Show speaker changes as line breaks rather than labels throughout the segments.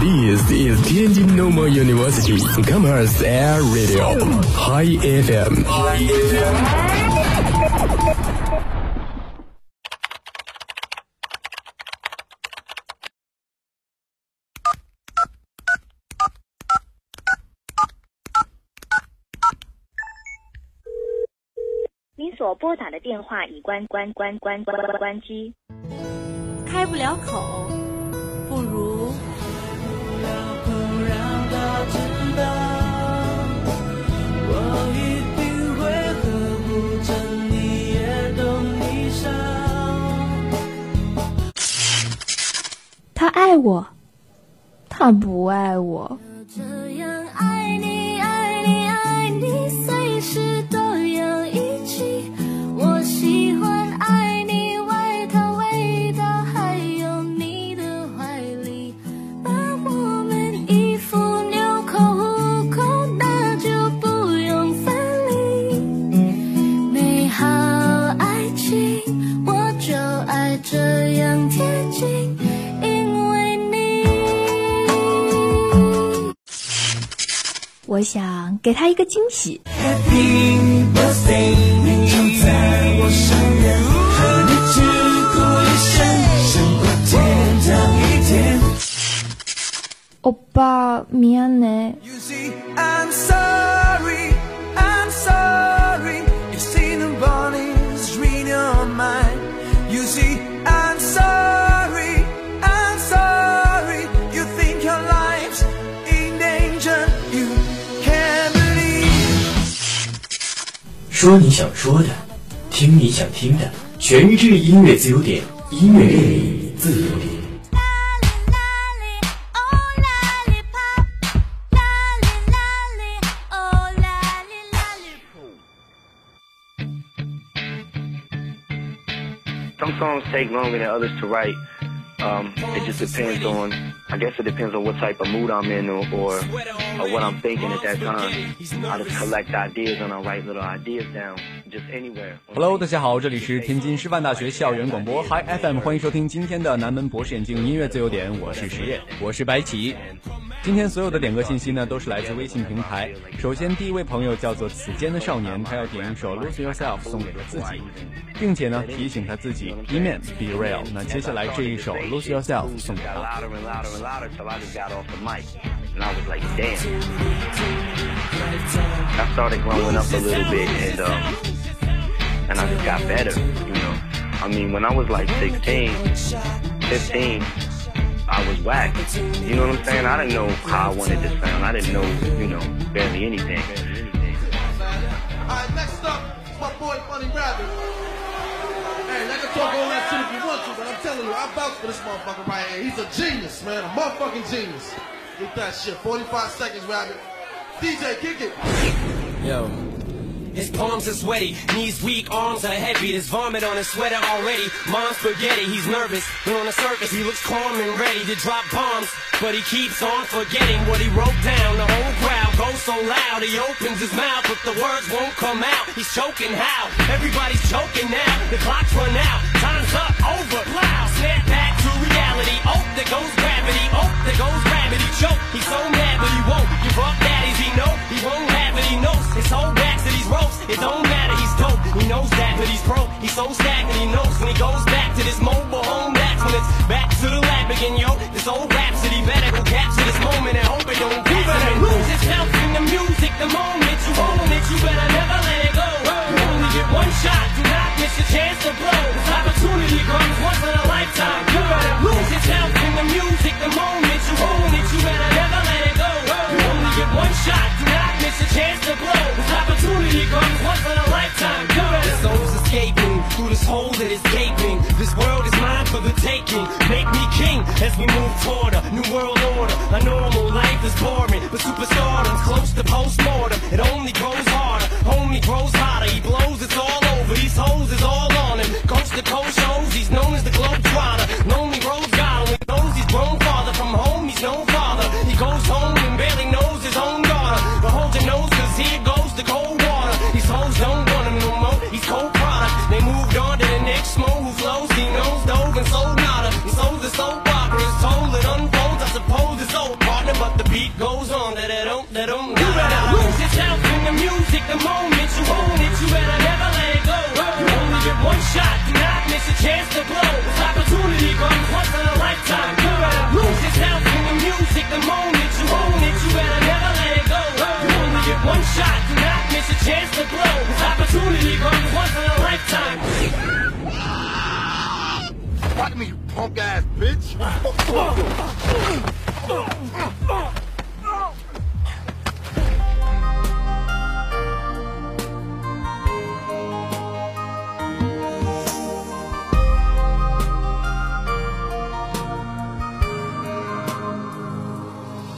This is Tianjin Normal University Commerce Air Radio High FM。
您所拨打的电话已关关关关关关机。
开不了口，不如
爱我，他不爱我。
我
想给他一个惊喜。
Happy birthday，你就在我身边，和你只顾一生，胜过天堂一天。
欧巴，미안해。
说你想说的，听你想听的，全日制音乐自由点，音乐恋你自由点。
Some songs take longer than others to write. Um, it just depends on, I guess it depends on what type of mood I'm in or, or, or what I'm thinking at that time. I just collect ideas and I write little ideas down, just anywhere.
Hello，大家好，这里是天津师范大学校园广播 Hi FM，欢迎收听今天的南门博士眼镜音乐自由点，我是实业，我是白起。今天所有的点歌信息呢，都是来自微信平台。首先，第一位朋友叫做此间的少年，他要点一首《Lose Yourself》送给了自己，并且呢提醒他自己 Be Man Be Real。那接下来这一首《Lose Yourself》送给他。
I started growing up a little bit and, um, and I just got better, you know. I mean, when I was like 16, 15, I was whack. You know what I'm saying? I didn't know how I wanted to sound. I didn't know, you know, barely anything.
Alright, next up, my boy Funny Rabbit. Hey, let can talk all that shit if you want to, but I'm telling you, I vouch for this motherfucker right here. He's a genius, man, a motherfucking genius. Get that shit. 45 seconds, Rabbit. DJ, kick it.
Yo. His palms are sweaty, knees weak, arms are heavy. There's vomit on his sweater already. Mom's spaghetti, he's nervous, but on the surface he looks calm and ready to drop bombs. But he keeps on forgetting what he wrote down. The whole crowd goes so loud, he opens his mouth, but the words won't come out. He's choking how? Everybody's choking now. The clock's run out, time's up, over. Loud, snap back to reality. Oh, there goes gravity. Oh, there goes gravity. Choke. He's so mad, but he won't give up. Daddies, he know he won't have it. He knows his whole so. He knows when he goes as we move toward a new world order. A normal life is boring, but superstardom's close to postmortem.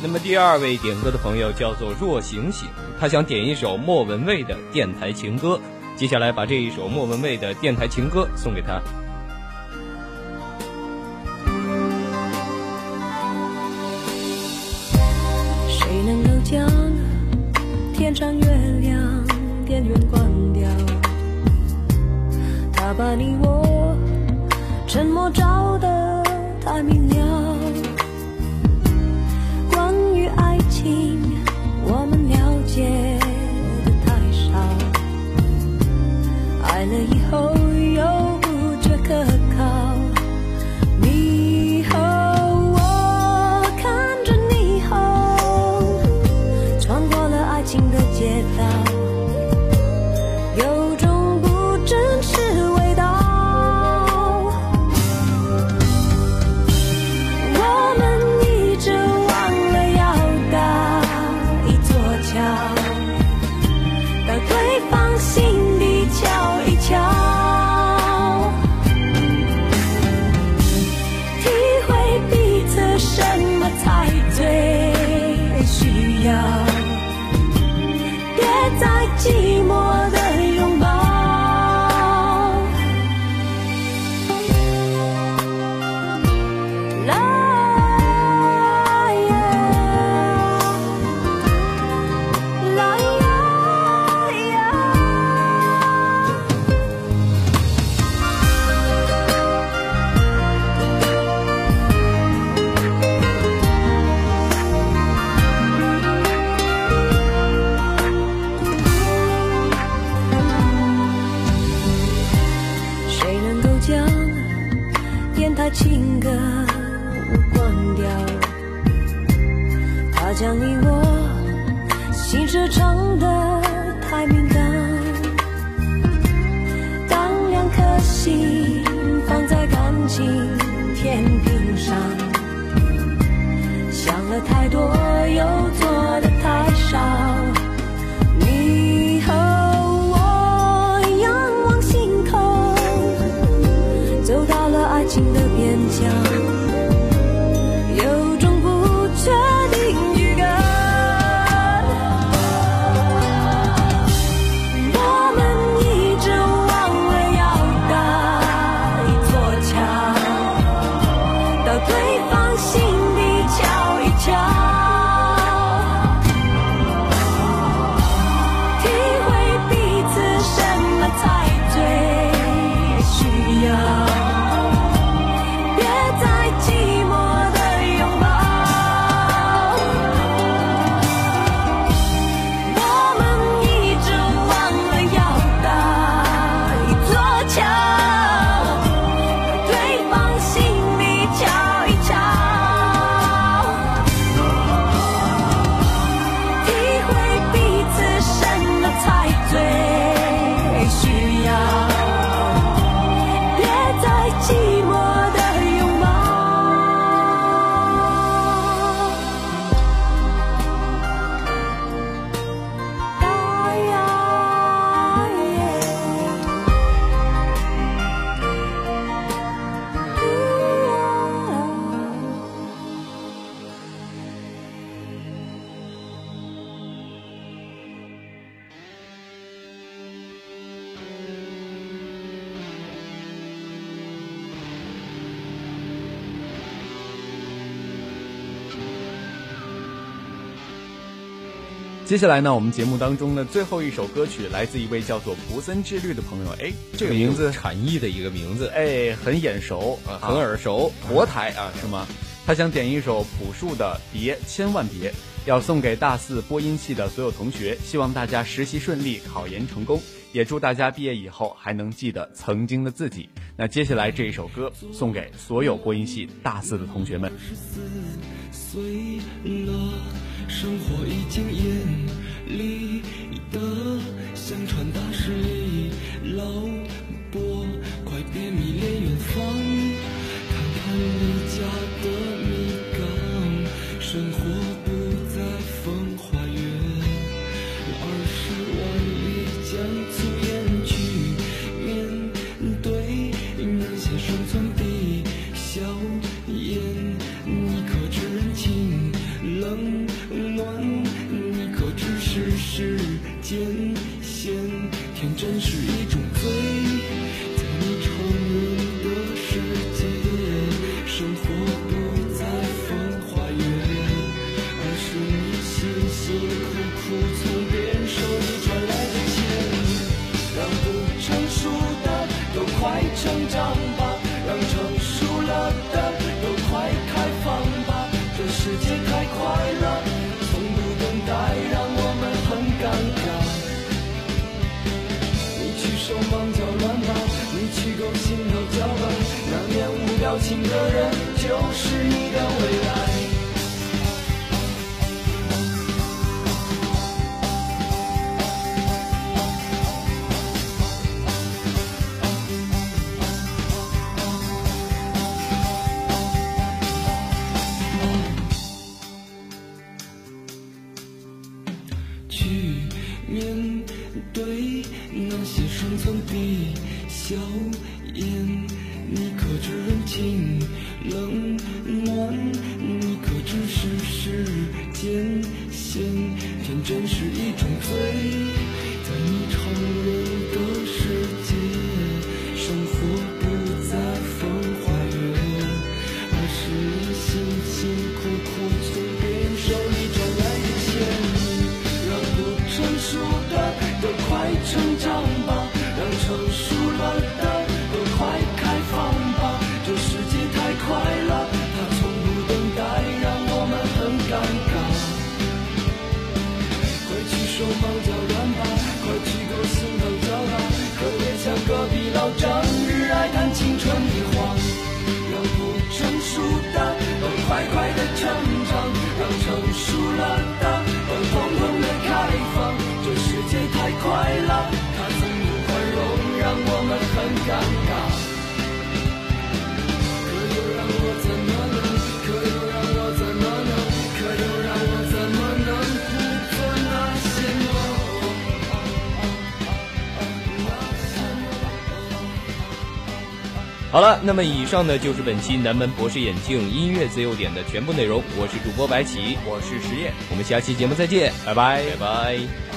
那么第二位点歌的朋友叫做若醒醒，他想点一首莫文蔚的《电台情歌》，接下来把这一首莫文蔚的《电台情歌》送给他。
像月亮电源关掉，他把你我沉默照得太明了。但。情歌关掉它将你我心事唱得太敏感当两颗心放在感情天平上想了太
接下来呢我们节目当中呢最后一首歌曲来自一位叫做蒲森之律的朋友。哎这个名字
禅意的一个名字。
哎很眼熟很耳熟佛台啊是吗？他想点一首朴树的别千万别要送给大四播音系的所有同学希望大家实习顺利考研成功也祝大家毕业以后还能记得曾经的自己。那接下来这一首歌送给所有播音系大四的同学们
岁了生活已经也穿的情的人就是你。真是一种罪，
好了，那么以上呢就是本期南门博士眼镜音乐自由点的全部内容。我是主播白起，
我是实验，
我们下期节目再见，拜拜，拜拜。